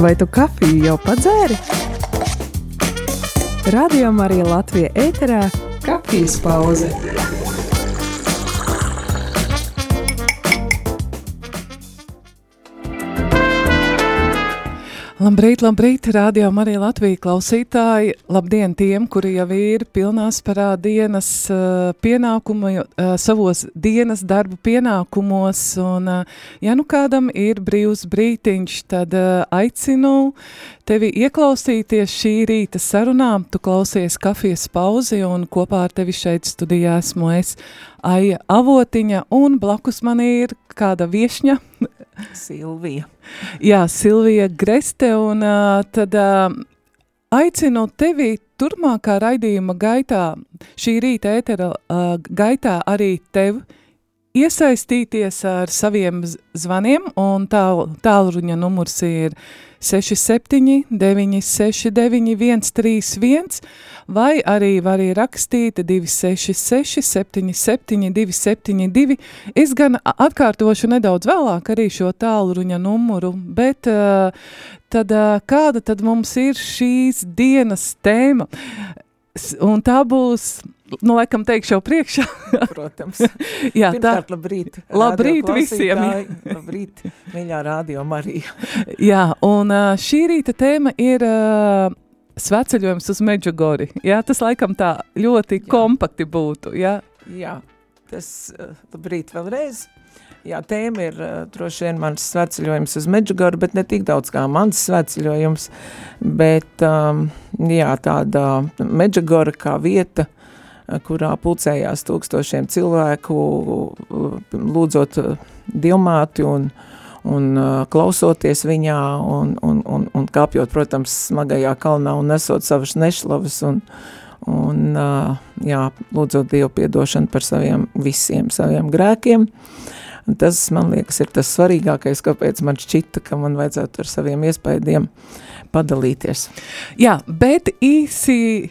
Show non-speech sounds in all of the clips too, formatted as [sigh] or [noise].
Vai tu kafiju jau padzēri? Radio Marija Latvija ēterā - kafijas pauze. Labrīt, labrīt, radio Marija Latvija klausītāji. Labdien tiem, kuri jau ir pilnās parā dienas uh, pienākumu, uh, savos dienas darbu pienākumos. Un, uh, ja nu kādam ir brīvs brītiņš, tad aicinu tevi ieklausīties šī rīta sarunām. Tu klausies kafijas pauzi un kopā ar tevi šeit studijā esmu es Aija Avotiņa un blakus man ir kāda viešņa. Silvija. Jā, Silvija Greste, un tad aicinu tevi turmākā raidījuma gaitā, šī rīta ētera gaitā arī tevi iesaistīties ar saviem zvaniem, un tāl, tālruņa numurs ir 67 969 131, vai arī var rakstīt 266 77 272. Es gan atkārtošu nedaudz vēlāk arī šo tālruņa numuru, bet uh, tad uh, kāda tad mums ir šīs dienas tēma? Un tā būs nu, laikam teikšu jau priekšā. [laughs] Protams. [laughs] Jā, Pirmkārt, tā. labrīt. [laughs] Labrīt visiem. labrīt, mīļā radio Marija. Jā, un šī rīta tēma ir uh, sveceļojums uz Medžugori. Jā, tas laikam tā ļoti jā. kompakti būtu, jā. Jā, tas labrīt vēlreiz. Jā, tēma ir droši vien mans sveceļojums uz Medžugoru, bet ne tik daudz kā mans sveceļojums, bet um, jā, tāda Medžugora kā vieta, uh, kurā pulcējās tūkstošiem cilvēku, lūdzot dievmāti un, un klausoties viņā un, un, un, un kāpjot, protams, smagajā kalnā un nesot savas nešlavas un, un jā, lūdzot Dievu piedošanu par saviem visiem saviem grēkiem. Tas, man liekas, ir tas svarīgākais, kāpēc man šķita, ka man vajadzētu ar saviem iespējiem padalīties. Jā, bet īsi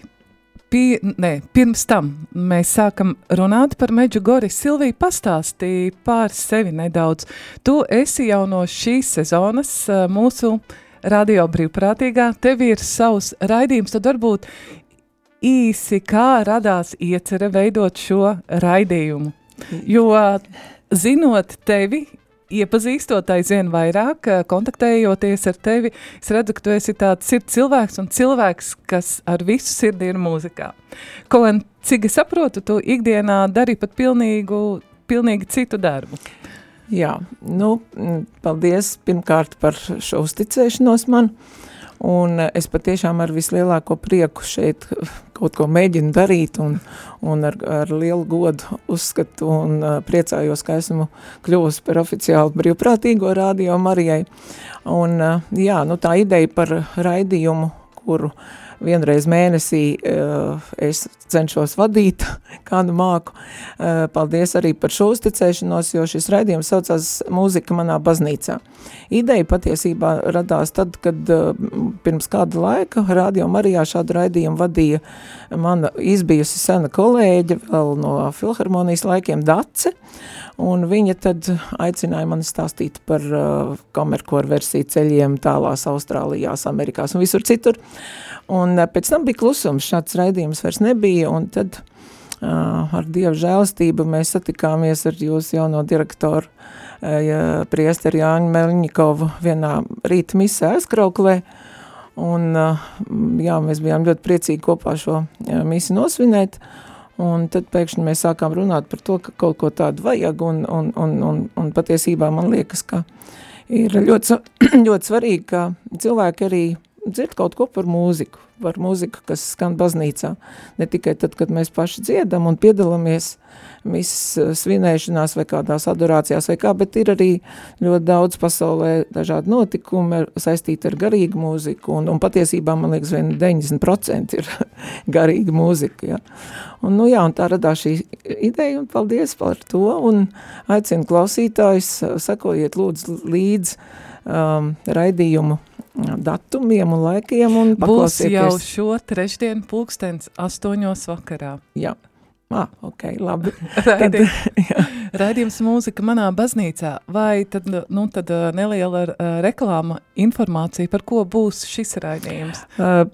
pie, ne, pirms tam mēs sākam runāt par Meģugori. Silvija pastāstīja pār sevi nedaudz. Tu esi jau no šīs sezonas mūsu radio brīvprātīgā, tev ir savs raidījums, tad varbūt īsi kā radās iecere veidot šo raidījumu. Jo zinot tevi, iepazīstot aizvien vairāk, eh, kontaktējoties ar tevi, es redzu, ka tu esi tāds sirds cilvēks un cilvēks, kas ar visu sirdi ir mūzikā. Ko, cik es saprotu, tu ikdienā dari pat pilnīgu, pilnīgi citu darbu. Jā, nu, paldies pirmkārt par šo uzticēšanos man. Un es patiešām ar vislielāko prieku šeit kaut ko mēģinu darīt un, un ar, ar lielu godu uzskatu un uh, priecājos, ka esmu kļuvusi par oficiālu brīvprātīgo rādio Marijai. Un uh, jā, nu tā ideja par raidījumu, kuru uh, vienreiz mēnesī uh, es cenšos vadīt [laughs] kādu māku. Uh, paldies arī par šo uzticēšanos, jo šis raidījums saucās Mūzika manā baznīcā. Ideja patiesībā radās tad, kad uh, pirms kāda laika Radio Marijā šādu raidījumu vadīja mana izbijusi sena kolēģe vēl no Filharmonijas laikiem Dace, un viņa tad aicināja mani stāstīt par kamerkoru versiju ceļiem tālās Austrālijās, Amerikās un visur citur. Un uh, pēc tam bija klusums, šāds raidījums vairs nebija, un tad uh, ar Dievu žēlastību mēs satikāmies ar jūsu jauno direktoru uh, priesteri Jāņu Melņikovu vienā rīta misē aizkrauklē, un uh, jā, mēs bijām ļoti priecīgi kopā šo uh, misi nosvinēt, Un tad pēkšņi mēs sākām runāt par to, ka kaut ko tādu vajag, un, un, un, un, un patiesībā man liekas, ka ir ļoti, [clears throat] ļoti svarīgi, ka cilvēki arī dzird kaut ko par mūziku, par mūziku, kas skan baznīcā. Ne tikai tad, kad mēs paši dziedam un piedalāmies misas eh, svinēšanās vai kādās adorācijās vai kā, bet ir arī ļoti daudz pasaulē dažādi notikumi saistīti ar garīgu mūziku, un, un patiesībā, man liekas, vien 90% ir [laughs] garīga mūzika, ja. Un, nu jā, un tā radās šī ideja, un paldies par to, un aicinu klausītājus, sakojiet lūdzu līdz um, raidījumu datumiem un laikiem un Būs jau šo trešdienu pulkstens astoņos vakarā. Jā. Ah, ok, labi. [laughs] Raidījums, [laughs] raidījums mūzika manā baznīcā. Vai tad, nu, tad neliela reklāma informācija, par ko būs šis raidījums? Uh,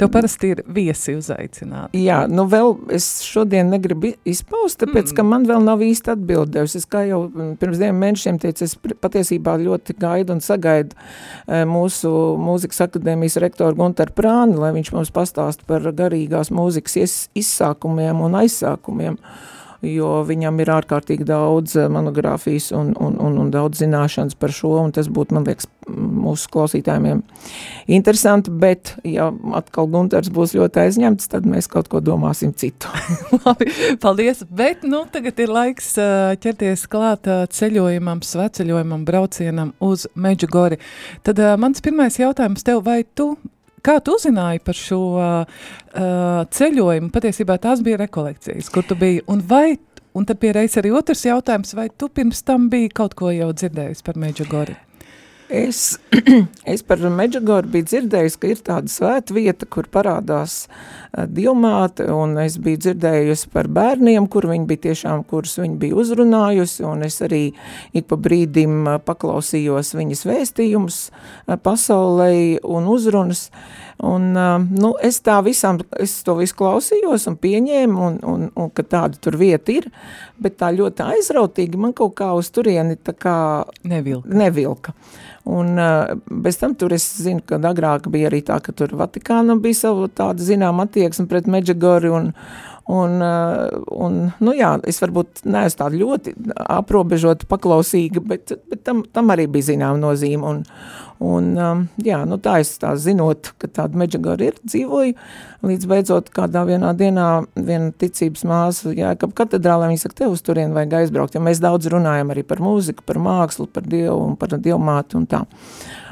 Tev parasti ir viesi uzaicināti. Jā, nu vēl es šodien negribu izpaust, tāpēc, mm. ka man vēl nav īsti atbildējusi. Es kā jau pirms diviem mēnešiem teicu, es patiesībā ļoti gaidu un sagaidu e, mūsu mūzikas akadēmijas rektoru Gunteru Prāni, lai viņš mums pastāst par garīgās mūzikas izsākumiem un aizsākumiem. Uh, jo viņam ir ārkārtīgi daudz eh, monogrāfijas un, un, un, un daudz zināšanas par šo, un tas būtu, man liekas, mūsu klausītājiem interesanti, bet, ja atkal Gunters būs ļoti aizņemts, tad mēs kaut ko domāsim citu. [laughs] Labi, paldies, bet, nu, tagad ir laiks eh, ķerties klāt eh, ceļojumam, sveceļojumam, braucienam uz Međugori. Tad mans pirmais jautājums tev, vai tu Kā tu uzzināji par šo uh, ceļojumu? Patiesībā tās bija rekolekcijas, kur tu biji. Un vai, un tad piereiz arī otrs jautājums, vai tu pirms tam biji kaut ko jau dzirdējis par Meģagori? Es, [clears throat] es par Meģagoru biju dzirdējis, ka ir tāda svēta vieta, kur parādās uh, divmāte, un es biju dzirdējusi par bērniem, kur viņi bija tiešām, kurus viņi bija uzrunājusi, un es arī ik pa brīdim uh, paklausījos viņas vēstījumus uh, pasaulē un uzrunas, un nu, es tā visam, es to visu klausījos un pieņēmu, un, un, un ka tāda tur vieta ir, bet tā ļoti aizrautīgi man kaut kā uz turieni tā kā nevilka. nevilka. Un bez tam tur es zinu, ka agrāk bija arī tā, ka tur Vatikāna bija savu tādu zinām attieksmi pret Medžagoru un, un, un, nu jā, es varbūt neesmu tāda ļoti aprobežota paklausīga, bet, bet tam, tam arī bija zinām nozīme un, Un, um, jā, nu tā es tā zinot, ka tāda Medžagara ir, dzīvoju, līdz beidzot kādā vienā dienā viena ticības māsa, jā, ka katedrālē viņa saka, tev uz turien vajag aizbraukt, jo mēs daudz runājam arī par mūziku, par mākslu, par dievu un par dievmāti un tā.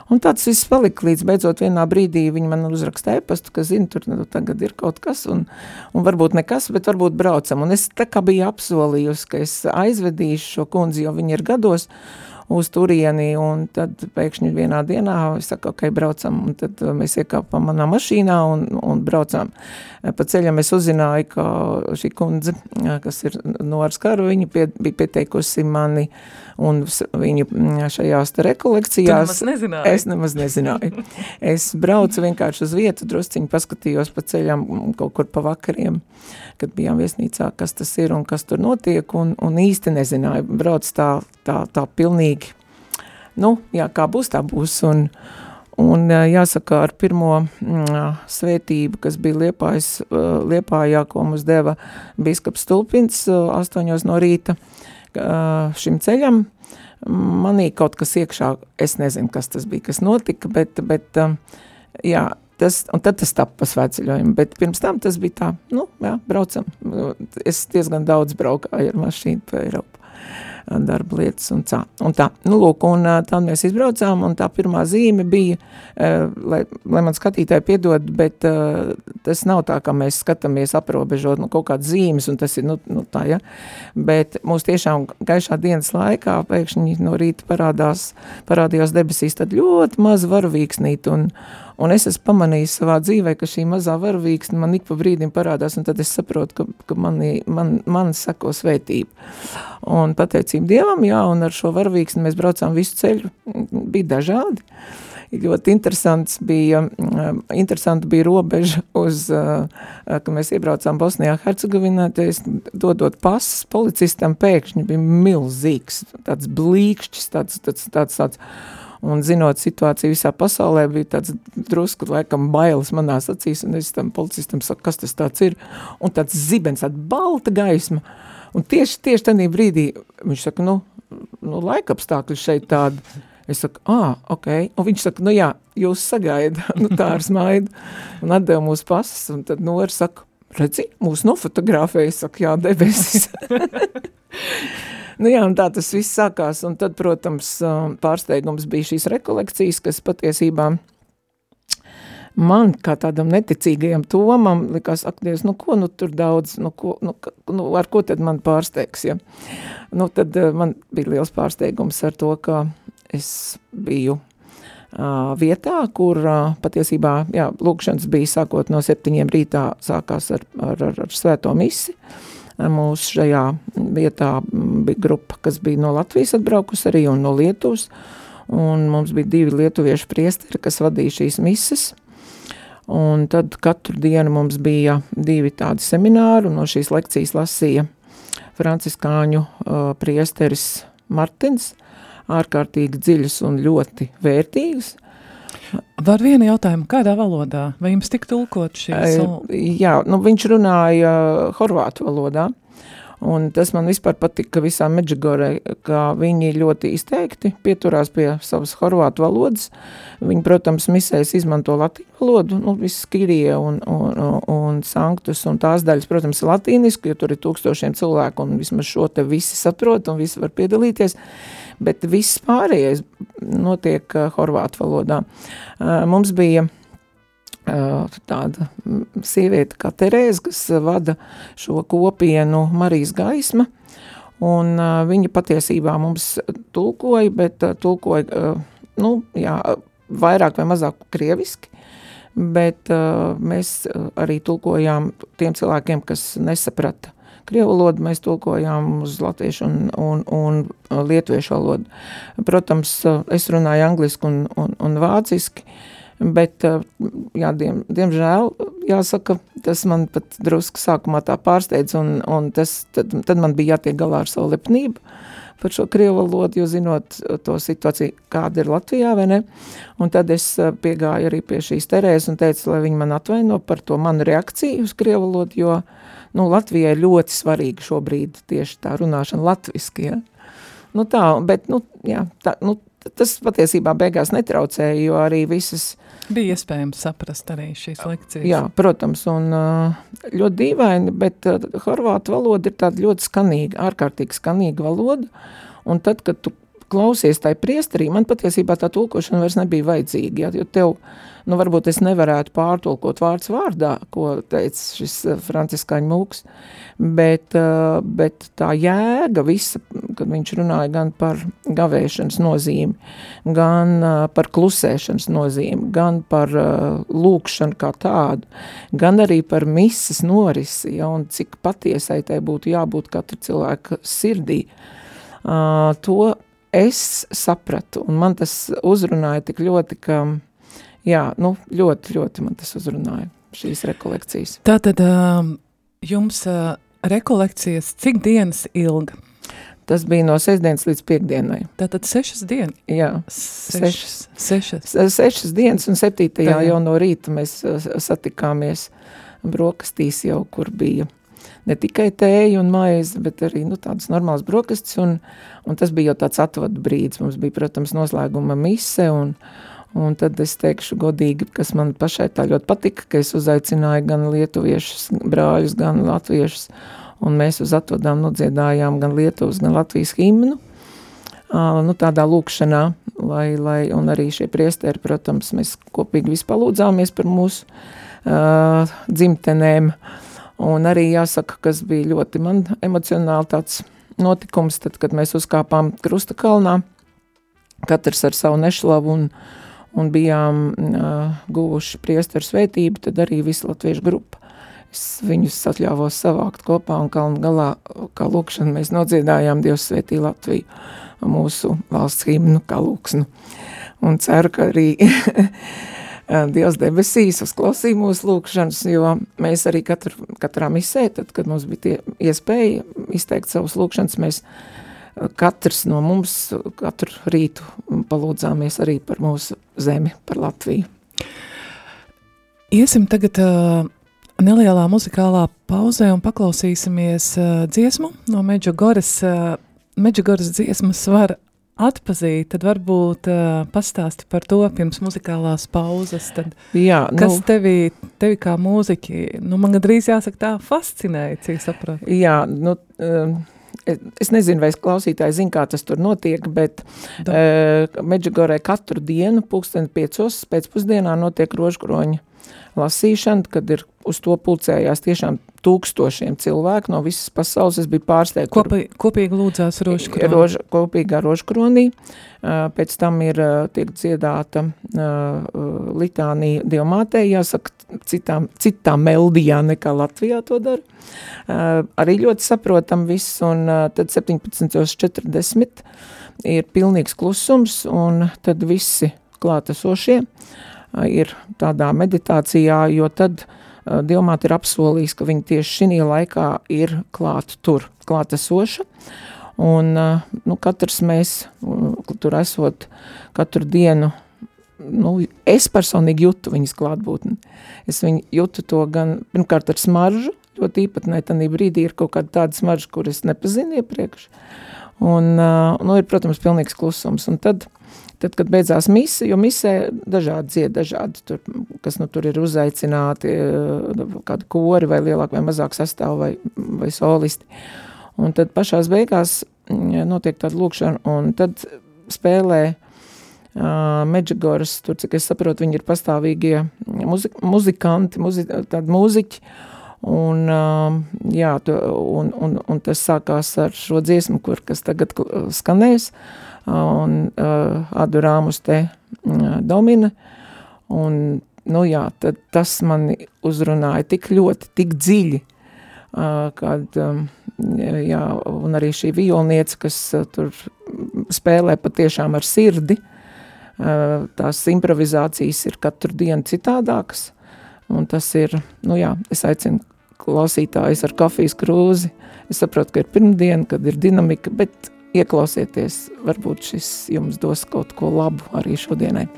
Un tāds viss palika, līdz beidzot vienā brīdī viņi man uzraksta e-pastu, ka zina, tur nu, tagad ir kaut kas, un, un varbūt nekas, bet varbūt braucam. Un es tā kā biju apsolījusi, ka es aizvedīšu šo kundzi, jo viņi ir gados, uz turieni, un tad pēkšņi vienā dienā es saku, ok, braucam, un tad mēs iekāpam manā mašīnā un, un braucam. Pa ceļam es uzzināju, ka šī kundze, kas ir no ar skaru, viņa pie, bija pieteikusi mani, un viņa šajās rekolekcijās. Tu nemaz nezināji? Es nemaz nezināju. [laughs] es braucu vienkārši uz vietu, drusciņi paskatījos pa ceļam kaut kur pa vakariem, kad bijām viesnīcā, kas tas ir un kas tur notiek, un, un īsti nezināju. Brauc tā, tā, tā pilnīgi, nu, jā, kā būs, tā būs, un, un jāsaka, ar pirmo svētību, kas bija Liepājas, Liepājā, ko mums deva biskaps Stulpins astoņos no rīta šim ceļam, manī kaut kas iekšā, es nezinu, kas tas bija, kas notika, bet, bet jā, Tas, un tad tas tapa svētceļojumi, bet pirms tam tas bija tā, nu, jā, braucam. Es diezgan daudz braukāju ar mašīnu pa Eiropu darba lietas un tā. Un tā. Nu, lūk, un tad mēs izbraucām, un tā pirmā zīme bija, lai, lai man skatītāji piedod, bet tas nav tā, ka mēs skatāmies aprobežot nu, kaut kādas zīmes, un tas ir, nu, nu tā, ja, bet mūs tiešām gaišā dienas laikā pēkšņi no rīta parādās, parādījās debesīs tad ļoti maz varavīksnīt, un, Un es esmu pamanījis savā dzīvē, ka šī mazā varavīksne man ik pa brīdim parādās, un tad es saprotu, ka, ka mani, man, man sako svētība. Un pateicību Dievam, jā, un ar šo varavīksni mēs braucām visu ceļu, bija dažādi. Ļoti interesants bija, interesanti bija robeža uz, ka mēs iebraucām Bosnijā Hercegovinā, es dodot pasas policistam pēkšņi bija milzīgs, tāds blīkšķis, tāds, tāds, tāds, tāds un zinot situāciju visā pasaulē, bija tāds drusku, laikam, bailes manās acīs, un es tam policistam saku, kas tas tāds ir, un tāds zibens, tāda balta gaisma, un tieši, tieši tādā brīdī viņš saka, nu, nu laikapstākļi šeit tādi, es saku, ā, ok, un viņš saka, nu jā, jūs sagaida, [laughs] nu tā ar smaidu, un atdeva mūsu pasas, un tad Nora saka, redzi, mūs nofotografēja, saka, jā, debesis. [laughs] Nu jā, un tā tas viss sākās, un tad, protams, pārsteigums bija šīs rekolekcijas, kas patiesībā man, kā tādam neticīgajam tomam, likās, ak, Dievs, nu ko, nu tur daudz, nu, ko, nu, nu ar ko tad man pārsteigs, ja? Nu tad man bija liels pārsteigums ar to, ka es biju uh, vietā, kur uh, patiesībā, jā, lūkšanas bija sākot no septiņiem rītā, sākās ar, ar, ar, ar svēto misi, Mūsu šajā vietā bija grupa, kas bija no Latvijas atbraukusi arī un no Lietuvas, un mums bija divi lietuviešu priesteri, kas vadīja šīs mises, un tad katru dienu mums bija divi tādi semināri, un no šīs lekcijas lasīja franciskāņu uh, priesteris Martins, ārkārtīgi dziļas un ļoti vērtīgas, Var vienu jautājumu, kādā valodā? Vai jums tik tulkot šīs? Jā, nu viņš runāja horvātu valodā. Un tas man vispār patika visā Medžigorē, ka viņi ļoti izteikti pieturās pie savas horvātu valodas. Viņi, protams, misēs izmanto latīņu valodu, nu, viss kirija un, un, un sanktus un tās daļas, protams, latīniski, jo tur ir tūkstošiem cilvēku un vismaz šo te visi saprot un visi var piedalīties bet viss pārējais notiek uh, horvātu valodā. Uh, mums bija uh, tāda sieviete kā Terēze, kas vada šo kopienu Marijas gaisma, un viņa patiesībā mums tulkoja, bet tulkoja, nu, jā, vairāk vai mazāk krieviski, bet mēs arī tulkojām tiem cilvēkiem, kas nesaprata Krievu valodu mēs tulkojām uz latviešu un, un, un lietuviešu valodu. Protams, es runāju angliski un, un, un vāciski, bet, jā, diem, diemžēl, jāsaka, tas man pat drusku sākumā tā pārsteidz, un, un tas, tad, tad man bija jātiek galā ar savu lepnību par šo krievu valodu, jo zinot to situāciju, kāda ir Latvijā, vai ne, un tad es piegāju arī pie šīs terēs un teicu, lai viņi man atvaino par to manu reakciju uz krievu valodu, jo uh, nu, Latvijai ļoti svarīga šobrīd tieši tā runāšana latviski, ja? Nu tā, bet, nu, jā, tā, nu, tas patiesībā beigās netraucēja, jo arī visas... Bija iespējams saprast arī šīs lekcijas. Jā, protams, un ļoti dīvaini, bet horvātu valoda ir tāda ļoti skanīga, ārkārtīgi skanīga valoda, un tad, kad tu klausies tai priesterī, man patiesībā tā tulkošana vairs nebija vajadzīga, ja, jo tev, nu varbūt es nevarētu pārtulkot vārds vārdā, ko teica šis eh, franciskāņu mūks, bet, eh, bet tā jēga visa, kad viņš runāja gan par gavēšanas nozīmi, gan eh, par klusēšanas nozīmi, gan par lūkšanu kā tādu, gan arī par misas norisi, ja, un cik patiesai tai būtu jābūt katra cilvēka sirdī, Uh, to es sapratu, un man tas uzrunāja tik ļoti, ka, jā, nu, ļoti, ļoti man tas uzrunāja, šīs rekolekcijas. Tātad jums rekolekcijas cik dienas ilga? Tas bija no sestdienas līdz piekdienai. Tātad sešas dienas? Jā, sešas. Sešas, sešas dienas un septītajā jau no rīta mēs satikāmies brokastīs jau, kur bija ne tikai tēju un maizi, bet arī nu, tādas normālas brokastis, un, un tas bija jau tāds atvadu brīdis. Mums bija, protams, noslēguma mise, un, un tad es teikšu godīgi, kas man pašai tā ļoti patika, ka es uzaicināju gan lietuviešus brāļus, gan latviešus, un mēs uz atvadām nodziedājām gan Lietuvas, gan Latvijas himnu, uh, nu, tādā lūkšanā, lai, lai, arī šie priesteri, protams, mēs kopīgi vispalūdzāmies par mūsu uh, dzimtenēm, uh, Un arī jāsaka, kas bija ļoti man emocionāli tāds notikums, tad, kad mēs uzkāpām Krusta kalnā, katrs ar savu nešlavu un, un bijām uh, guvuši priesteru svētību, tad arī visa latviešu grupa. Es viņus atļāvos savākt kopā un kalnu galā, kā lūkšanu, mēs nodziedājām Dievs svētī Latviju, mūsu valsts himnu kā lūksnu. Un ceru, ka arī [laughs] Dievs debesīs uzklausīja mūsu lūkšanas, jo mēs arī katru, katrā misē, tad, kad mums bija tie iespēja izteikt savus lūkšanas, mēs katrs no mums katru rītu palūdzāmies arī par mūsu zemi, par Latviju. Iesim tagad uh, nelielā muzikālā pauzē un paklausīsimies uh, dziesmu no Meģogoras. Uh, Meģogoras dziesmas var atpazīt, tad varbūt uh, pastāsti par to pirms muzikālās pauzes. Tad, Jā, kas nu, tevi, tevi kā mūziķi, nu man gandrīz jāsaka tā, fascinēja, cik sapratu? Jā, nu, uh, es nezinu, vai klausītāji zinu, kā tas tur notiek, bet uh, Medžigorē katru dienu, pulksteni piecos pēcpusdienā notiek rožkroņa lasīšana, kad ir uz to pulcējās tiešām tūkstošiem cilvēku no visas pasaules. Es biju pārsteigts. Kopī, kopīgi lūdzās rožkronī. Rož, kopīgā rožkronī. Pēc tam ir tiek dziedāta litānija dievmātē, jāsaka, citām, citām meldijā nekā Latvijā to dara. Arī ļoti saprotam viss, un tad 17.40 ir pilnīgs klusums, un tad visi klātesošie ir tādā meditācijā, jo tad Dievmāte ir apsolījis, ka viņa tieši šī laikā ir klāt tur, klātesoša. Un nu, katrs mēs tur esot katru dienu, nu, es personīgi jūtu viņas klātbūtni. Es viņu jūtu to gan, pirmkārt ar smaržu, ļoti īpatnē tanī brīdī ir kaut kāda tāda smarža, kur es nepazinu iepriekš. Un, nu, ir, protams, pilnīgs klusums. Un tad Tad, kad beidzās mise, jo misē dažādi dzied, dažādi, tur, kas nu tur ir uzaicināti, eh, kādi kori vai lielāk vai mazāk sastāv vai, vai solisti. Un tad pašās beigās mm, notiek tāda lūkšana, un tad spēlē uh, Medžigoras, tur, cik es saprotu, viņi ir pastāvīgie muzi muzikanti, muzi tādi mūziķi, un, uh, jā, un, un, un tas sākās ar šo dziesmu, kur, kas tagad skanēs, uh, un uh, adorāmus te uh, domina, un, nu jā, tad tas mani uzrunāja tik ļoti, tik dziļi, kad, um, jā, un arī šī violniece, kas tur spēlē patiešām ar sirdi, tās improvizācijas ir katru dienu citādākas, un tas ir, nu jā, es aicinu klausītājus ar kafijas krūzi, es saprotu, ka ir pirmdiena, kad ir dinamika, bet ieklausieties, varbūt šis jums dos kaut ko labu arī šodienai.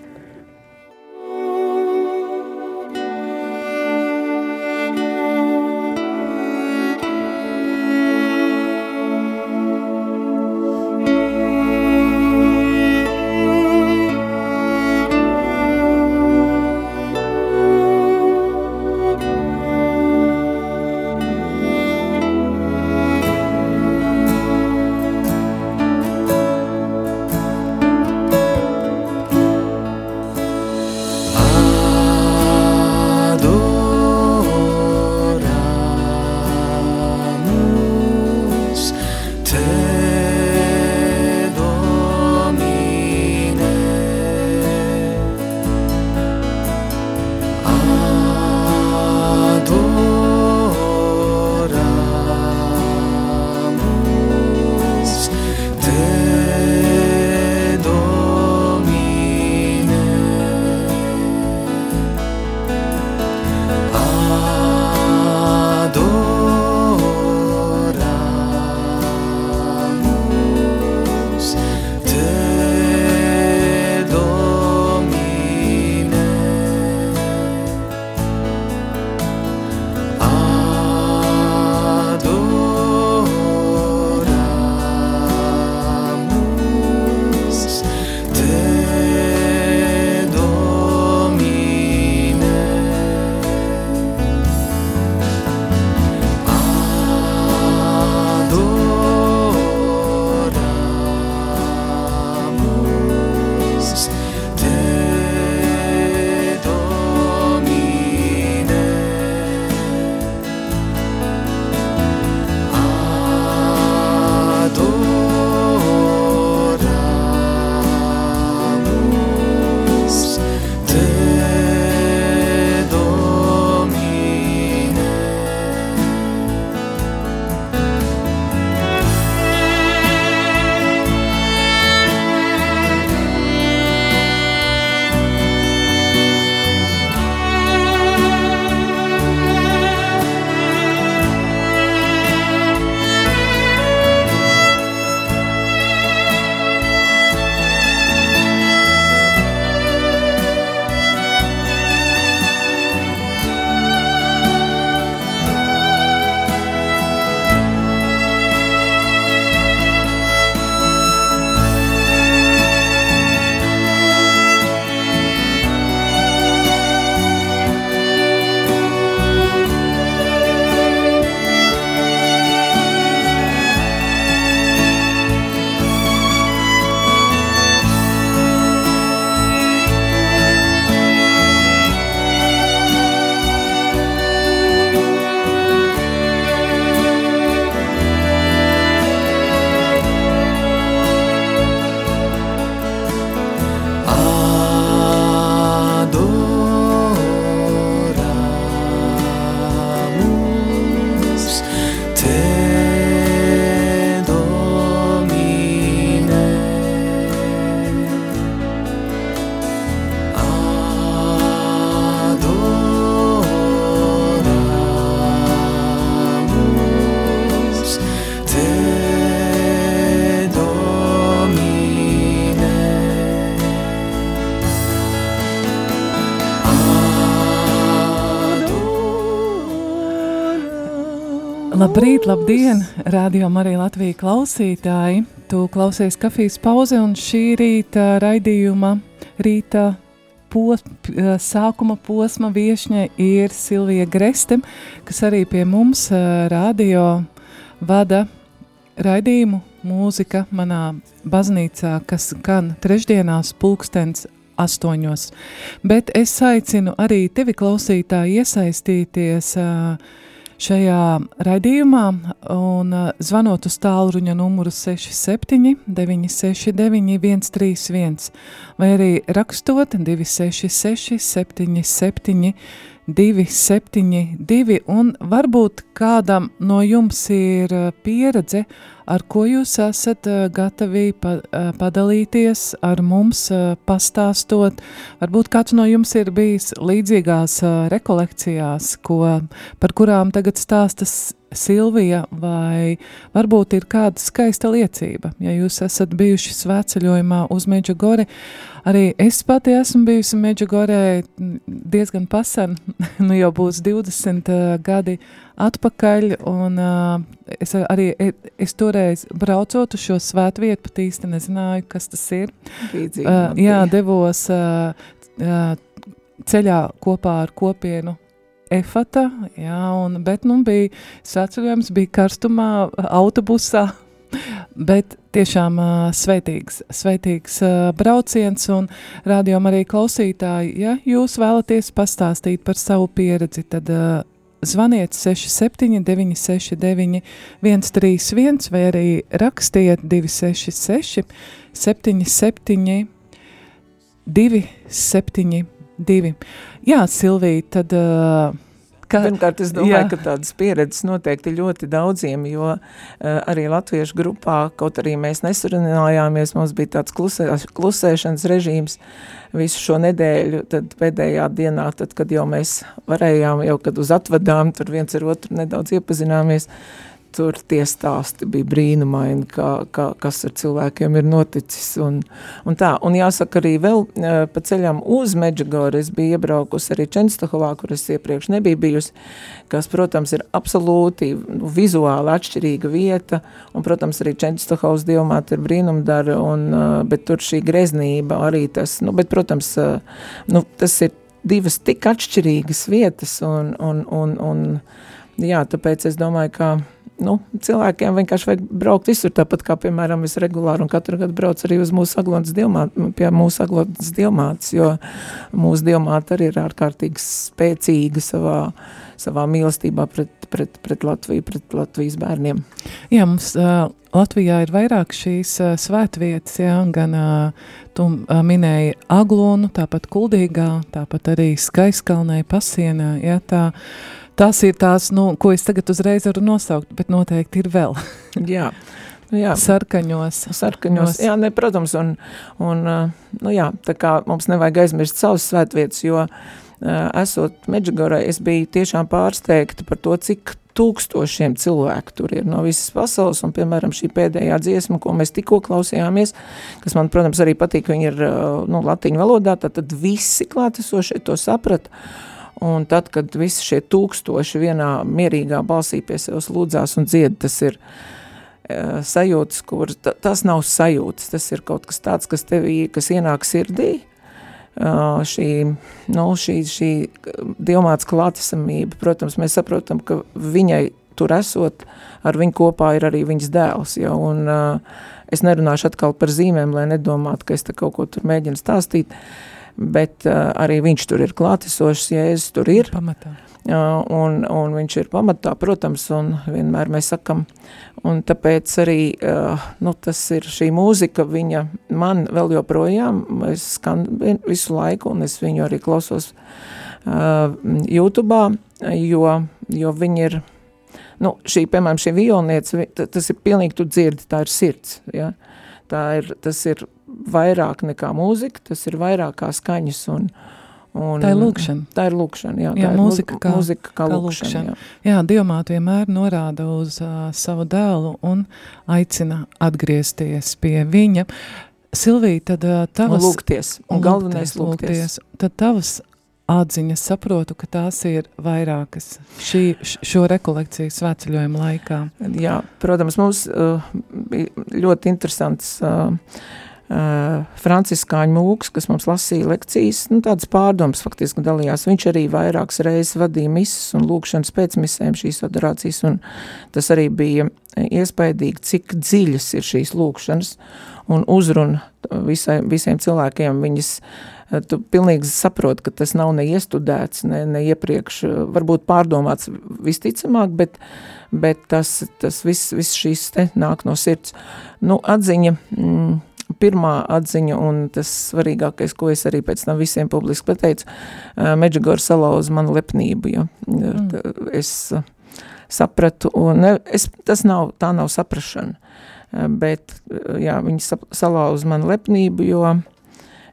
Labrīt, labdien, radio Marija Latvija klausītāji. Tu klausies kafijas pauze un šī rīta raidījuma rīta pos, sākuma posma viešņa ir Silvija Greste, kas arī pie mums radio vada raidījumu mūzika manā baznīcā, kas gan trešdienās pulkstens astoņos. Bet es aicinu arī tevi klausītāji iesaistīties uh, šajā raidījumā un uh, zvanot uz tālruņa numuru 67 969 131 vai arī rakstot 266 77 272 un varbūt kādam no jums ir uh, pieredze ar ko jūs esat uh, gatavi uh, padalīties ar mums, pastāstot. Varbūt kāds no jums ir bijis līdzīgās rekolekcijās, ko, par kurām tagad stāstas Silvija, vai varbūt ir kāda skaista liecība. Ja jūs esat bijuši svētceļojumā uz Meģagori, arī es pati esmu bijusi Meģagorē diezgan pasen, [laughs] nu jau būs 20 uh, gadi atpakaļ, un uh, es arī, es toreiz braucot uz šo svētvietu, pat īsti nezināju, kas tas ir. Līdzīgi, uh, jā, devos uh, uh, ceļā kopā ar kopienu efata, jā, un, bet, nu, bija saceļojums, bija karstumā, autobusā, [laughs] bet tiešām uh, sveitīgs, sveitīgs uh, brauciens, un rādījām arī klausītāji, ja jūs vēlaties pastāstīt par savu pieredzi, tad uh, zvaniet 67 969 131 vai arī rakstiet 266 77 272 divi. Jā, Silvija, tad... Uh, Ka, Pirmkārt, es domāju, jā. ka tādas pieredzes noteikti ļoti daudziem, jo uh, arī latviešu grupā, kaut arī mēs nesarunājāmies, mums bija tāds klusē, klusēšanas režīms visu šo nedēļu, tad pēdējā dienā, tad, kad jau mēs varējām, jau kad uz atvadām, tur viens ar otru nedaudz iepazināmies, uh, tur tie stāsti bija brīnumaini, kā, kā, kas ar cilvēkiem ir noticis. Un, un, tā. un jāsaka arī vēl pa ceļam uz Medžagoru, es biju iebraukusi arī Čenstohovā, kur es iepriekš nebiju bijusi, kas, protams, ir absolūti vizuāli atšķirīga vieta, un, protams, arī Čenstohovs dievmāte ir brīnumdara, un, bet tur šī greznība arī tas, nu, bet, protams, nu, tas ir divas tik atšķirīgas vietas, un, un, un, un jā, tāpēc es domāju, ka nu, cilvēkiem vienkārši vajag braukt visur, tāpat kā, piemēram, es regulāri un katru gadu braucu arī uz mūsu aglotas dievmātes, pie mūsu aglotas dievmātes, jo mūsu dievmāte arī ir ārkārtīgi spēcīga savā, savā mīlestībā pret, pret, pret Latviju, pret Latvijas bērniem. Jā, mums uh, Latvijā ir vairāk šīs uh, svētvietas, jā, gan uh, tu uh, minēji Aglonu, tāpat Kuldīgā, tāpat arī Skaiskalnē, Pasienā, jā, tā, uh, Tas ir tās, nu, ko es tagad uzreiz varu nosaukt, bet noteikti ir vēl. [laughs] jā. Nu, jā. Sarkaņos. Sarkaņos, jā, ne, protams, un, un nu jā, tā kā mums nevajag aizmirst savas svētvietas, jo esot Medžagorai, es biju tiešām pārsteigta par to, cik tūkstošiem cilvēku tur ir no visas pasaules, un, piemēram, šī pēdējā dziesma, ko mēs tikko klausījāmies, kas man, protams, arī patīk, viņi ir, nu, latiņu valodā, tad, tad visi klātesošie to saprata, Un tad, kad visi šie tūkstoši vienā mierīgā balsī pie sevis lūdzās un dzied, tas ir uh, sajūtas, kur tas nav sajūtas, tas ir kaut kas tāds, kas tevī, kas ienāk sirdī, uh, šī, nu, šī, šī dievmāts klātesamība, protams, mēs saprotam, ka viņai tur esot, ar viņu kopā ir arī viņas dēls, ja, un uh, es nerunāšu atkal par zīmēm, lai nedomātu, ka es te kaut ko tur mēģinu stāstīt, uh, bet uh, arī viņš tur ir klātesošs, Jēzus tur ir. Pamatā. Uh, un, un viņš ir pamatā, protams, un vienmēr mēs sakam, un tāpēc arī, uh, nu, tas ir šī mūzika, viņa man vēl joprojām, es skan visu laiku, un es viņu arī klausos uh, YouTube, jo, jo viņi ir, nu, šī, piemēram, šī violniece, tas ir pilnīgi, tu dzirdi, tā ir sirds, ja, tā ir, tas ir vairāk nekā mūzika, tas ir vairāk kā skaņas un, un tā ir lūkšana. Tā ir lūkšana, jā. jā mūzika kā, mūzika kā, kā lūkšana, lūkšana. Jā, jā dievmāt vienmēr norāda uz uh, savu dēlu un aicina atgriezties pie viņa. Silvija, tad uh, tavas... Un lūgties, un galvenais lūgties. lūgties. Tad tavas atziņas saprotu, ka tās ir vairākas šī, šo rekolekciju svētceļojuma laikā. Jā, protams, mums uh, ļoti interesants uh, uh, franciskāņu mūks, kas mums lasīja lekcijas, nu, tādas pārdomas faktiski dalījās. Viņš arī vairākas reizes vadīja misas un lūkšanas pēc misēm šīs federācijas, un tas arī bija iespaidīgi, cik dziļas ir šīs lūkšanas un uzruna visai, visiem cilvēkiem. Viņas, tu pilnīgi saproti, ka tas nav ne iestudēts, ne, ne iepriekš, varbūt pārdomāts visticamāk, bet, bet tas, tas viss, viss šīs te nāk no sirds. Nu, atziņa, mm, pirmā atziņa un tas svarīgākais, ko es arī pēc tam visiem publiski pateicu, Medžugorā salauza manu lepnību, jo mm. es sapratu, un ne, es, tas nav, tā nav saprašana, bet, jā, viņi salauza manu lepnību, jo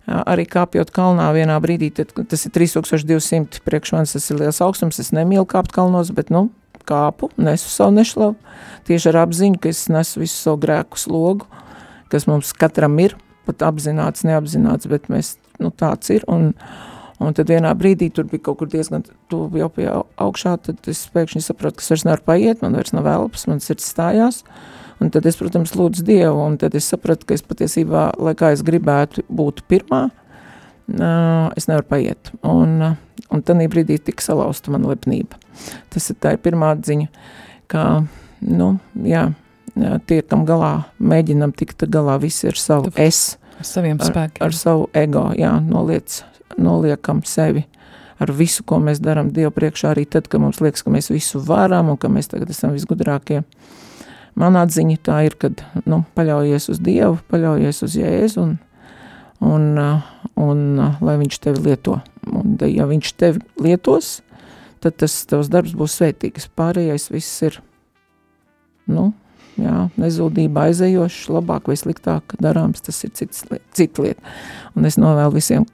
arī kāpjot kalnā vienā brīdī, tad, tas ir 3200 priekš manis, tas ir liels augstums, es nemīlu kāpt kalnos, bet, nu, kāpu, nesu savu nešlavu, tieši ar apziņu, ka es nesu visu savu grēku slogu, kas mums katram ir, pat apzināts, neapzināts, bet mēs, nu, tāds ir, un, un tad vienā brīdī tur bija kaut kur diezgan tuvu jau pie augšā, tad es pēkšņi saprotu, ka es vairs nevaru paiet, man vairs nav elpas, man sirds stājās, un tad es, protams, lūdzu Dievu, un tad es sapratu, ka es patiesībā, lai kā es gribētu būt pirmā, es nevaru paiet, un, un tādī brīdī tika salauzta mana lepnība. Tas ir tā ir pirmā atziņa, ka, nu, jā, tiekam galā, mēģinam tikt galā visi ar savu tu, es. Ar saviem spēkiem. Ar, ar savu ego, jā, noliec, noliekam sevi ar visu, ko mēs darām Dievu priekšā, arī tad, kad mums liekas, ka mēs visu varam un ka mēs tagad esam visgudrākie. Manā atziņa tā ir, kad, nu, paļaujies uz Dievu, paļaujies uz Jēzu un, un, un, un lai viņš tevi lieto. Un, ja viņš tevi lietos, tad tas tavs darbs būs svētīgs. Pārējais viss ir, nu, jā, nezūdība aizējošs, labāk vai sliktāk darāms, tas ir cits, cita lieta. Un es novēlu visiem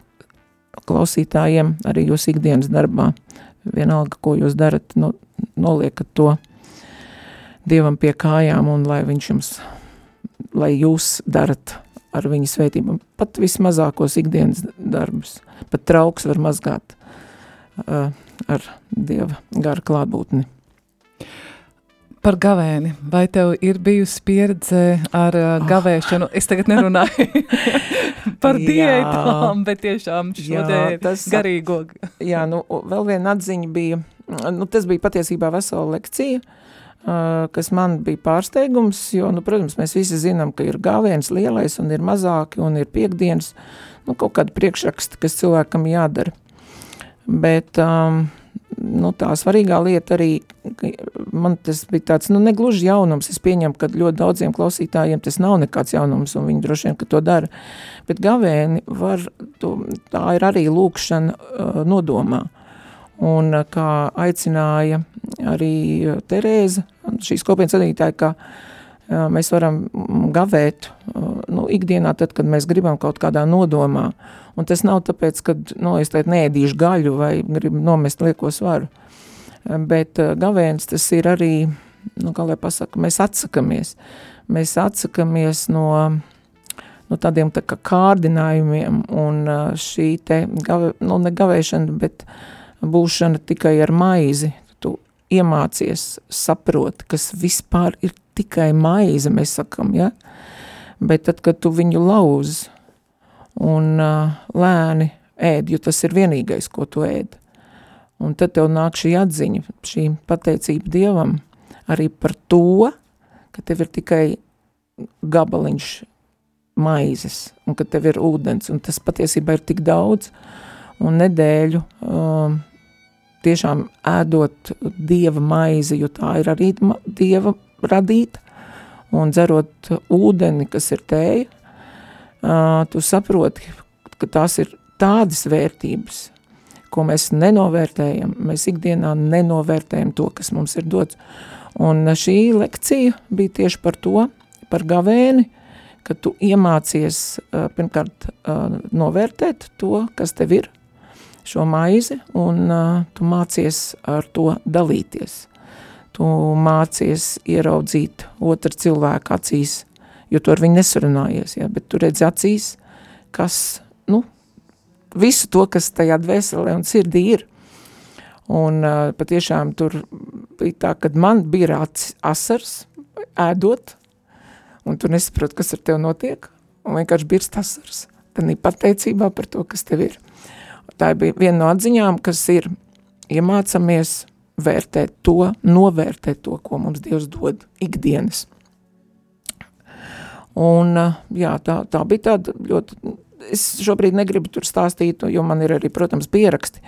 klausītājiem arī jūs ikdienas darbā, vienalga, ko jūs darat, no, noliekat to Dievam pie kājām un lai viņš jums, lai jūs darat ar viņa svētību, pat vismazākos ikdienas darbus, pat trauks var mazgāt uh, ar Dieva gara klātbūtni. Par gavēni. Vai tev ir bijusi pieredze ar uh, gavēšanu? Es tagad nerunāju [laughs] par diētām, bet tiešām šo jā, tas, garīgo. Jā, nu, vēl viena atziņa bija, nu, tas bija patiesībā vesela lekcija, uh, kas man bija pārsteigums, jo, nu, protams, mēs visi zinām, ka ir gāviens lielais un ir mazāki un ir piekdienas, nu, kaut kāda priekšraksta, kas cilvēkam jādara. Bet, um, nu, tā svarīgā lieta arī, man tas bija tāds, nu, negluži jaunums, es pieņemu, ka ļoti daudziem klausītājiem tas nav nekāds jaunums, un viņi droši vien, to dara, bet gavēni var, to, tā ir arī lūkšana uh, nodomā, un uh, kā aicināja arī Terēza, šīs kopienas vadītāja, ka uh, mēs varam gavēt, uh, nu, ikdienā tad, kad mēs gribam kaut kādā nodomā, Un tas nav tāpēc, ka nu, es tagad neēdīšu gaļu vai gribu nomest lieko svaru. Bet uh, gavēns tas ir arī, nu, kā lai pasaka, mēs atsakamies. Mēs atsakamies no, no tādiem tā kā kārdinājumiem un uh, šī te, gave, nu, ne gavēšana, bet būšana tikai ar maizi. Iemācies, saproti, kas vispār ir tikai maize, mēs sakam, ja? Bet tad, kad tu viņu lauzi, un uh, lēni ēd, jo tas ir vienīgais, ko tu ēd. Un tad tev nāk šī atziņa, šī pateicība Dievam arī par to, ka tev ir tikai gabaliņš maizes, un ka tev ir ūdens, un tas patiesībā ir tik daudz, un nedēļu um, tiešām ēdot Dieva maizi, jo tā ir arī Dieva radīta, un dzerot ūdeni, kas ir tēja, tu saproti, ka tās ir tādas vērtības, ko mēs nenovērtējam, mēs ikdienā nenovērtējam to, kas mums ir dots. Un šī lekcija bija tieši par to, par gavēni, ka tu iemācies pirmkārt novērtēt to, kas tev ir, šo maizi, un tu mācies ar to dalīties. Tu mācies ieraudzīt otru cilvēku acīs, jo tu ar viņu nesarunājies, ja, bet tu redzi acīs, kas, nu, visu to, kas tajā dvēselē un sirdī ir. Un uh, patiešām tur bija tā, kad man bija rācis asars, ēdot, un tu nesaproti, kas ar tev notiek, un vienkārši birst asars. Tad ir pateicībā par to, kas tev ir. Tā bija viena no atziņām, kas ir iemācamies vērtēt to, novērtēt to, ko mums Dievs dod ikdienas. Un jā, tā, tā bija tāda ļoti, es šobrīd negribu tur stāstīt, jo man ir arī, protams, pieraksti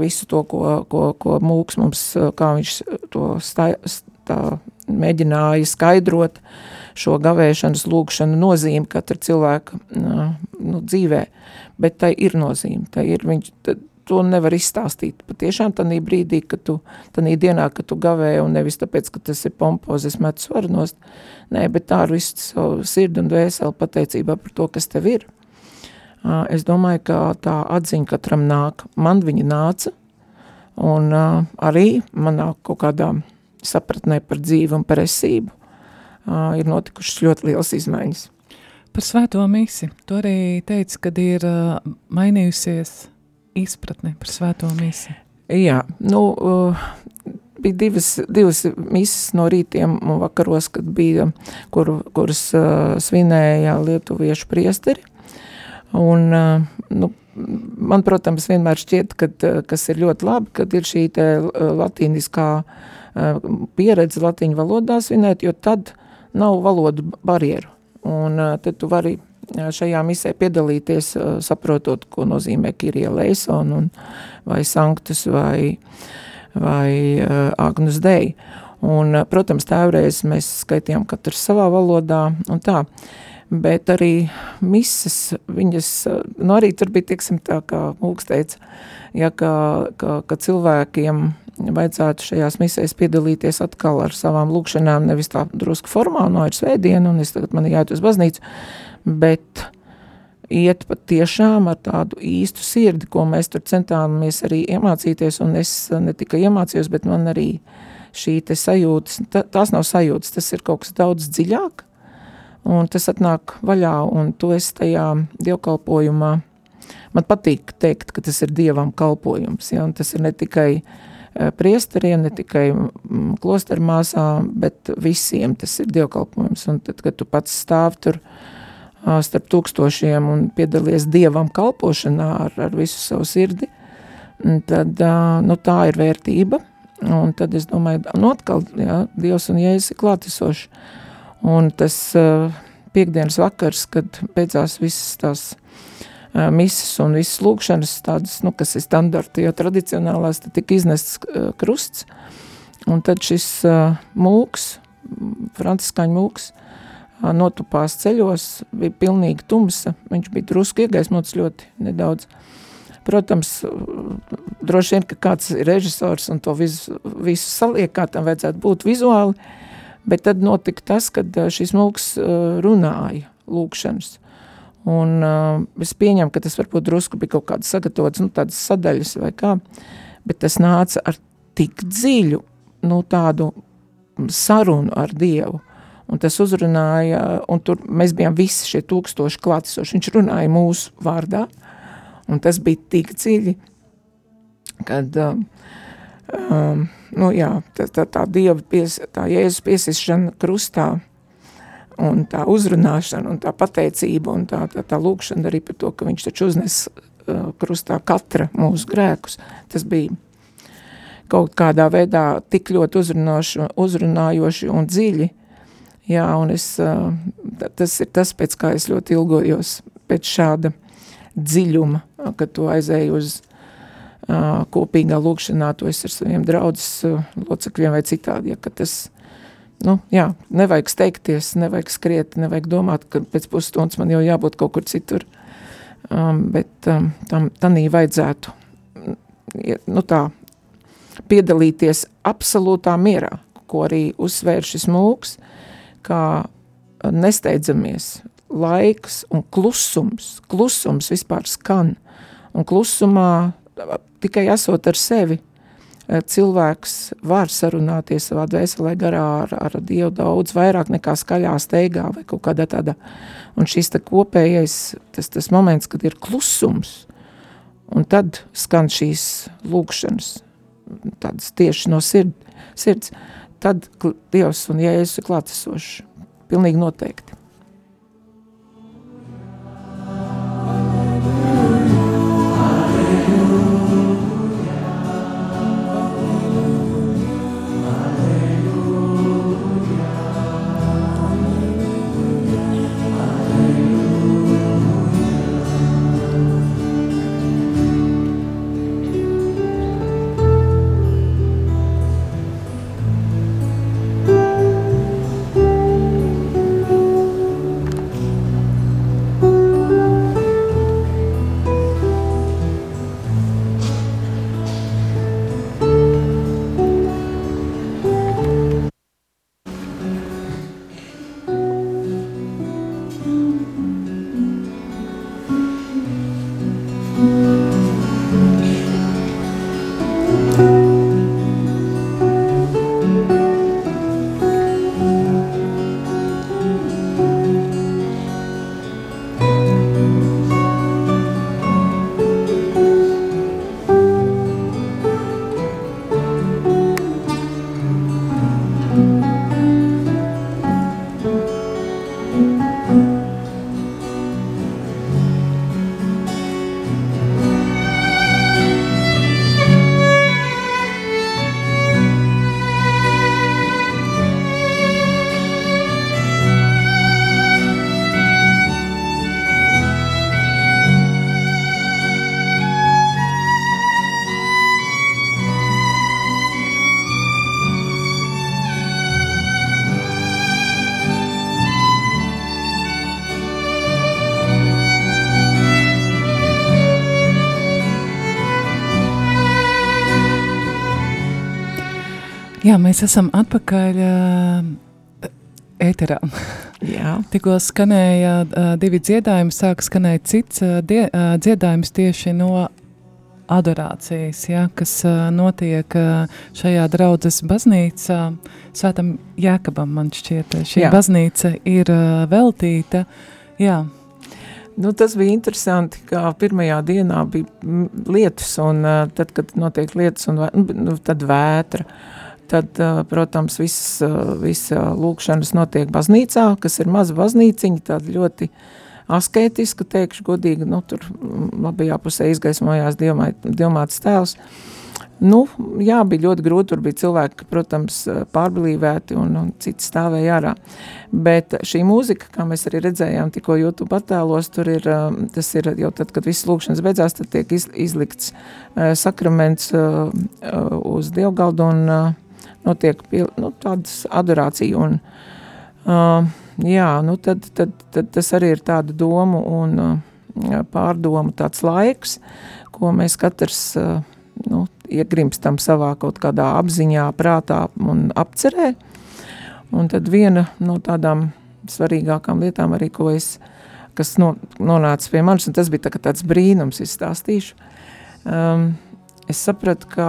visu to, ko, ko, ko mūks mums, kā viņš to stā, tā mēģināja skaidrot šo gavēšanas lūkšanu nozīmi katra cilvēka nu, dzīvē, bet tai ir nozīme, tai ir, viņš, to nevar izstāstīt. Patiešām tanī brīdī, kad tu, tanī dienā, kad tu gavē, un nevis tāpēc, ka tas ir pompozi, es metu svaru nost, nē, bet tā ar visu savu sirdi un dvēseli pateicībā par to, kas tev ir. Es domāju, ka tā atziņa katram nāk. Man viņa nāca, un arī manā kaut kādā sapratnē par dzīvi un par esību ir notikušas ļoti liels izmaiņas. Par svēto misi. Tu arī teici, kad ir mainījusies izpratne par svēto misi? Jā, nu, uh, bija divas, divas misas no rītiem un vakaros, kad bija, kur, kuras uh, svinēja lietuviešu priesteri. Un, uh, nu, man, protams, vienmēr šķiet, kad, kas ir ļoti labi, kad ir šī te latīniskā pieredze latīņu valodā svinēt, jo tad nav valodu barjeru. Un tad tu vari šajā misē piedalīties, saprotot, ko nozīmē Kirie Leison un vai Sanktus vai, vai Agnus Dei. Un, protams, tēvreiz mēs skaitījām katrs savā valodā un tā, bet arī mises, viņas, nu arī tur bija, tieksim tā, kā Mūks teica, ja, ka, ka, ka cilvēkiem vajadzētu šajās misēs piedalīties atkal ar savām lūkšanām, nevis tā drusku formāli, no ir svētdiena, un es tagad man jāiet uz baznīcu, bet iet pat tiešām ar tādu īstu sirdi, ko mēs tur centāmies arī iemācīties, un es ne tikai iemācījos, bet man arī šī te sajūtas, tā, tās nav sajūtas, tas ir kaut kas daudz dziļāk, un tas atnāk vaļā, un to es tajā dievkalpojumā, man patīk teikt, ka tas ir dievam kalpojums, ja, un tas ir ne tikai eh, priesteriem, ne tikai klostermāsām, bet visiem tas ir dievkalpojums, un tad, kad tu pats stāv tur, starp tūkstošiem un piedalies Dievam kalpošanā ar, ar visu savu sirdi, tad nu, tā ir vērtība. Un tad es domāju, nu atkal, jā, Dievs un Jēzus ir klātesoši. Un tas piekdienas vakars, kad beidzās visas tās uh, mises un visas lūkšanas, tādas, nu, kas ir standarti, jo tradicionālās, tad tika iznests krusts. Un tad šis mūks, franciskaņu mūks, notupās ceļos, bija pilnīgi tumsa, viņš bija drusku iegaismots ļoti nedaudz. Protams, droši vien, ka kāds ir režisors un to visu, visu saliek, kā tam vajadzētu būt vizuāli, bet tad notika tas, kad šis mūks runāja lūkšanas. Un uh, es pieņemu, ka tas varbūt drusku bija kaut kāds sagatavots, nu tādas sadaļas vai kā, bet tas nāca ar tik dziļu, nu tādu sarunu ar Dievu, un tas uzrunāja, un tur mēs bijām visi šie tūkstoši klātesoši, viņš runāja mūsu vārdā, un tas bija tik dziļi, kad, um, um, nu jā, tā, tā, tā Dieva, pies, tā Jēzus piesišana krustā, un tā uzrunāšana, un tā pateicība, un tā, tā, tā lūkšana arī par to, ka viņš taču uznes uh, krustā katra mūsu grēkus, tas bija kaut kādā veidā tik ļoti uzrunājoši, un dziļi, Jā, un es, tas ir tas, pēc kā es ļoti ilgojos, pēc šāda dziļuma, kad tu aizēji uz uh, kopīgā lūkšanā, to es ar saviem draudzes uh, locekļiem vai citādi, ja, ka tas, nu, jā, nevajag steigties, nevajag skriet, nevajag domāt, ka pēc pusstundas man jau jābūt kaut kur citur, um, bet um, tam, tanī vajadzētu, nu tā, piedalīties absolūtā mierā, ko arī uzsvēr šis mūks, kā nesteidzamies, laiks un klusums, klusums vispār skan, un klusumā tikai esot ar sevi, cilvēks var sarunāties savā dvēselē garā ar, ar Dievu daudz vairāk nekā skaļā steigā vai kaut kādā tādā. Un šis te kopējais, tas, tas moments, kad ir klusums, un tad skan šīs lūkšanas, tādas tieši no sird, sirds, tad Dievs un Jēzus ir klātesošs, pilnīgi noteikti. Jā, mēs esam atpakaļ uh, ēterā. Jā. Tikko skanēja uh, divi dziedājumi, sāka skanēt cits uh, die, uh, dziedājums tieši no adorācijas, ja, kas uh, notiek uh, šajā draudzes baznīcā. Svētam Jēkabam man šķiet, šī jā. baznīca ir uh, veltīta. Jā. Nu, tas bija interesanti, ka pirmajā dienā bija lietus, un uh, tad, kad notiek lietus, un, nu, tad vētra. Uh, Tad, protams, visas, visa lūkšanas notiek baznīcā, kas ir maza baznīciņa, tāda ļoti asketiska, teikšu godīgi, nu, tur labajā pusē izgaismojās dievmātas tēls. Nu, jā, bija ļoti grūti, tur bija cilvēki, protams, pārblīvēti un, un citi stāvēja ārā. Bet šī mūzika, kā mēs arī redzējām tikko YouTube attēlos, tur ir, tas ir jau tad, kad viss lūkšanas beidzās, tad tiek iz, izlikts sakraments uz dievgaldu un notiek pie, nu, tādas adorācija un uh, jā, nu tad, tad, tad tas arī ir tāda domu un uh, pārdomu tāds laiks, ko mēs katrs uh, nu, iegrimstam savā kaut kādā apziņā, prātā un apcerē. Un tad viena no tādām svarīgākām lietām arī, ko es, kas no, nonāca pie manis, un tas bija tā, tāds brīnums, es stāstīšu. Um, es sapratu, ka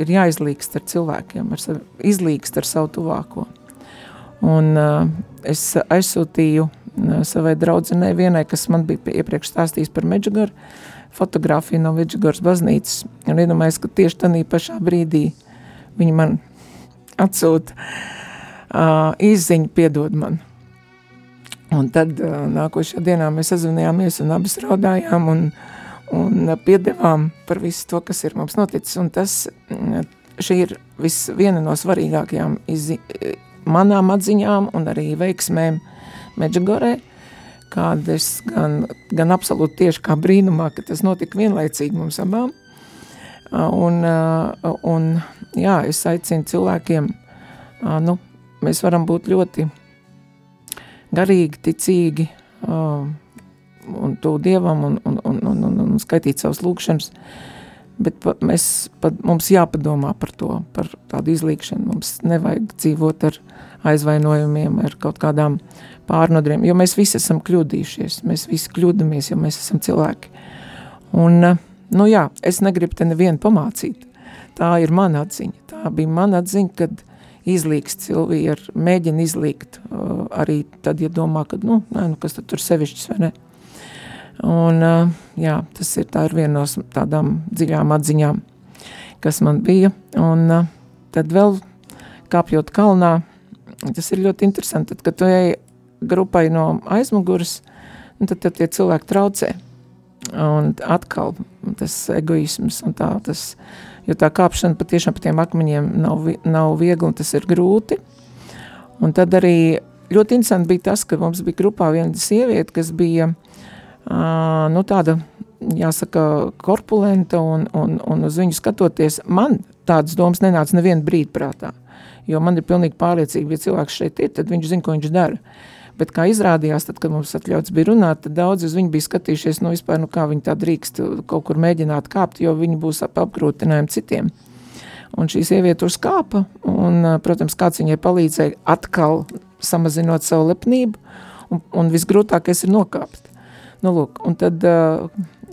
ir jāizlīgst ar cilvēkiem, ar savu, izlīgst ar savu tuvāko. Un uh, es aizsūtīju uh, savai draudzenei vienai, kas man bija iepriekš stāstījis par Medžugaru, fotografiju no Medžugaras baznīcas, un iedomājies, ka tieši tanī pašā brīdī viņi man atsūta uh, izziņu piedod man. Un tad uh, nākošajā dienā mēs sazvanījāmies un abas raudājām un uh, un piedevām par visu to, kas ir mums noticis. Un tas, mm, šī ir vis, viena no svarīgākajām izzi, manām atziņām un arī veiksmēm Medžagorē, kādas gan, gan absolūti tieši kā brīnumā, ka tas notika vienlaicīgi mums abām. Un, un jā, es aicinu cilvēkiem, nu, mēs varam būt ļoti garīgi, ticīgi, un tuvu Dievam un, un, un, un, un, un skaitīt savas lūkšanas, bet pa, mēs, pa, mums jāpadomā par to, par tādu izlīkšanu, mums nevajag dzīvot ar aizvainojumiem, ar kaut kādām pārnodriem, jo mēs visi esam kļūdījušies, mēs visi kļūdamies, jo mēs esam cilvēki. Un, nu jā, es negribu te nevienu pamācīt, tā ir mana atziņa, tā bija mana atziņa, kad izlīgst Silvija, mēģina izlīgt uh, arī tad, ja domā, ka, nu, nē, nu, kas tad tur sevišķis vai ne. Un, uh, jā, tas ir, tā ir viena no tādām dziļām atziņām, kas man bija. Un uh, tad vēl kāpjot kalnā, tas ir ļoti interesanti, tad, kad tu ej grupai no aizmuguras, tad, tad tie cilvēki traucē. Un atkal tas egoisms un tā, tas, jo tā kāpšana patiešām pa tiem akmeņiem nav, nav viegli un tas ir grūti. Un tad arī ļoti interesanti bija tas, ka mums bija grupā viena sieviete, kas bija uh, nu, tāda, jāsaka, korpulenta un, un, un uz viņu skatoties, man tādas domas nenāca nevienu brīdi prātā. Jo man ir pilnīgi pārliecība, ja cilvēks šeit ir, tad viņš zina, ko viņš dara. Bet kā izrādījās, tad, kad mums atļauts bija runāt, tad daudz uz viņu bija skatījušies, nu vispār, nu kā viņi tā drīkst kaut kur mēģināt kāpt, jo viņi būs ap apgrūtinājumi citiem. Un šī sieviete uzkāpa, un, protams, kāds viņai palīdzēja atkal samazinot savu lepnību, un, un visgrūtākais ir nokāpt. Nu, lūk, un tad,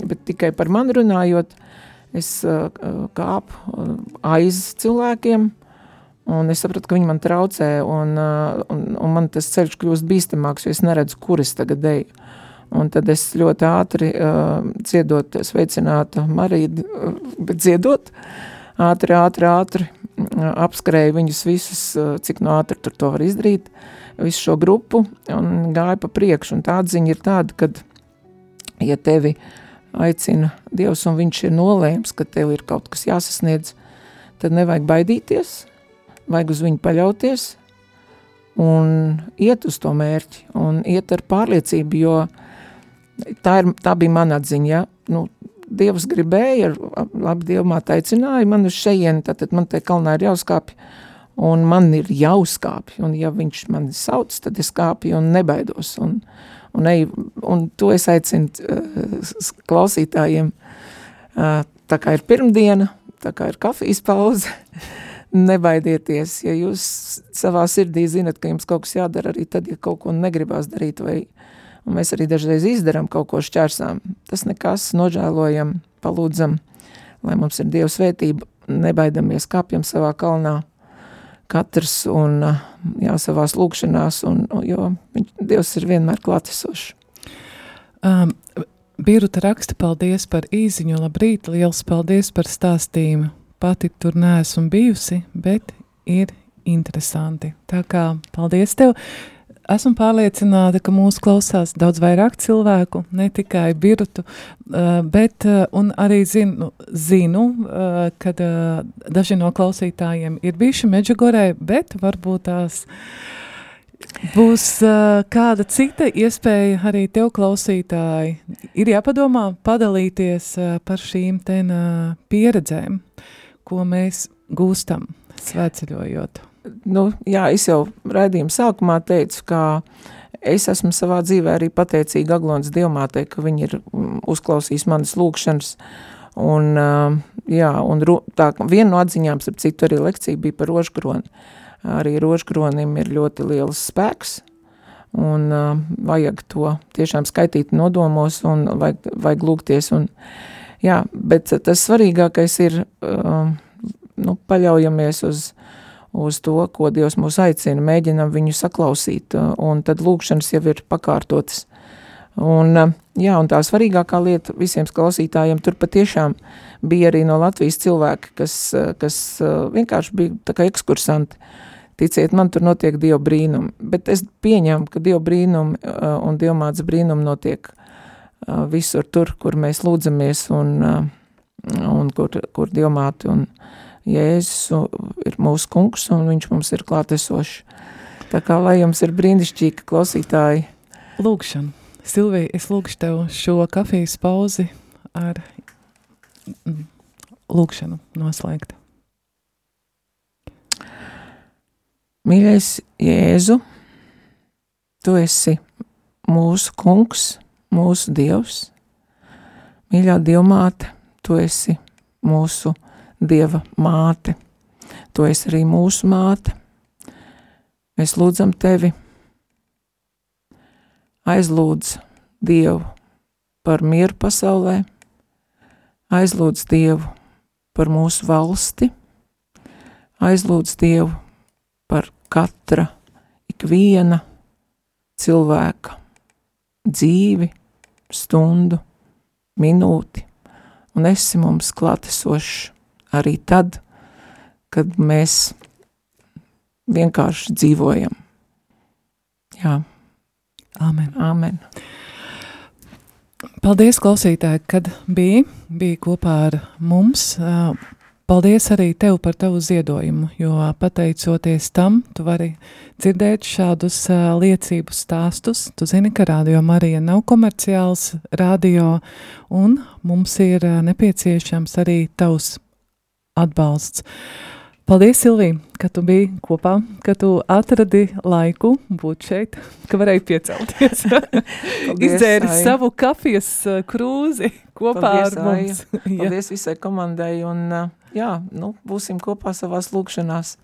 bet tikai par mani runājot, es kāpu aiz cilvēkiem, Un es sapratu, ka viņi man traucē, un, un, un man tas ceļš kļūst bīstamāks, jo es neredzu, kur es tagad eju. Un tad es ļoti ātri uh, dziedot, sveicinātu Mariju, uh, bet dziedot, ātri, ātri, ātri uh, apskrēju viņus visus, uh, cik no ātri tur to var izdarīt, visu šo grupu, un gāju pa priekšu. Un tā atziņa ir tāda, kad, ja tevi aicina Dievs, un viņš ir nolēms, ka tev ir kaut kas jāsasniedz, tad nevajag baidīties, vajag uz viņu paļauties un iet uz to mērķi un iet ar pārliecību, jo tā, ir, tā bija mana atziņa, ja? nu, Dievs gribēja, labi, Dievmāt aicināja man uz šejieni, tad man te kalnā ir jāuzkāpj, un man ir jāuzkāpj, un ja viņš mani sauc, tad es kāpju un nebaidos, un, un, ej, un to es aicinu uh, klausītājiem, uh, tā kā ir pirmdiena, tā kā ir kafijas pauze, [laughs] nebaidieties, ja jūs savā sirdī zinat, ka jums kaut kas jādara arī tad, ja kaut ko negribās darīt, vai mēs arī dažreiz izdaram kaut ko šķērsām. Tas nekas, nožēlojam, palūdzam, lai mums ir Dieva svētība, nebaidamies, kāpjam savā kalnā, katrs un jā, savās lūkšanās, un, jo Dievs ir vienmēr klātesošs. Um, Birta raksta paldies par īziņu, labrīt, liels paldies par stāstījumu pati tur neesmu bijusi, bet ir interesanti. Tā kā paldies tev! Esmu pārliecināta, ka mūsu klausās daudz vairāk cilvēku, ne tikai birutu, uh, bet arī zinu, zinu ka daži no klausītājiem ir bijuši Meģigorē, bet varbūt tās būs kāda cita iespēja arī tev klausītāji. Ir jāpadomā padalīties par šīm ten pieredzēm ko mēs gūstam svētceļojot? Nu, jā, es jau raidījuma sākumā teicu, ka es esmu savā dzīvē arī pateicīga Aglons Dievmātei, ka viņi ir mm, uzklausījis manas lūkšanas, un, jā, un tā viena no atziņām, starp citu, arī lekcija bija par rožkroni. Arī rožkronim ir ļoti liels spēks, un vajag to tiešām skaitīt nodomos, un vajag, vajag lūgties, un jā, bet tas svarīgākais ir nu, paļaujamies uz, uz to, ko Dievs mūs aicina, mēģinam viņu saklausīt, un tad lūkšanas jau ir pakārtotas. Un, jā, un tā svarīgākā lieta visiem klausītājiem tur patiešām bija arī no Latvijas cilvēki, kas, kas vienkārši bija tā kā ekskursanti. Ticiet, man tur notiek Dieva brīnumi, bet es pieņemu, ka Dieva brīnumi un Dievmāts brīnumi notiek visur tur, kur mēs lūdzamies un, un kur, kur Dievmāti un Jēzus ir mūsu kungs un viņš mums ir klātesošs. Tā kā lai jums ir brīnišķīgi klausītāji. Lūkšana. Silvija, es lūkšu tev šo kafijas pauzi ar mm, lūkšanu noslēgt. Mīļais Jēzu, tu esi mūsu kungs, mūsu dievs. Mīļā dievmāte, tu esi mūsu Dieva māte. Tu esi arī mūsu māte. Mēs lūdzam tevi, aizlūdz Dievu par mieru pasaulē, aizlūdz Dievu par mūsu valsti, aizlūdz Dievu par katra, ikviena cilvēka dzīvi stundu, minūti, un esi mums klātesošs arī tad, kad mēs vienkārši dzīvojam. Jā. Amen. Amen. Paldies, klausītāji, kad bija, bija kopā ar mums. Paldies arī tev par tavu ziedojumu, jo pateicoties tam, tu vari dzirdēt šādus liecību stāstus. Tu zini, ka Radio Marija nav komerciāls radio, un mums ir nepieciešams arī tavs atbalsts. Paldies, Silvija, ka tu biji kopā, ka tu atradi laiku būt šeit, ka varēji piecelties. [laughs] Izdzēri savu kafijas krūzi kopā Paldies, ar mums. [laughs] Paldies visai komandai un jā, nu, būsim kopā savās lūkšanās.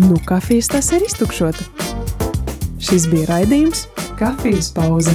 Nu, kafijas tas ir iztukšota. Šis bija raidījums Kafijas pauze.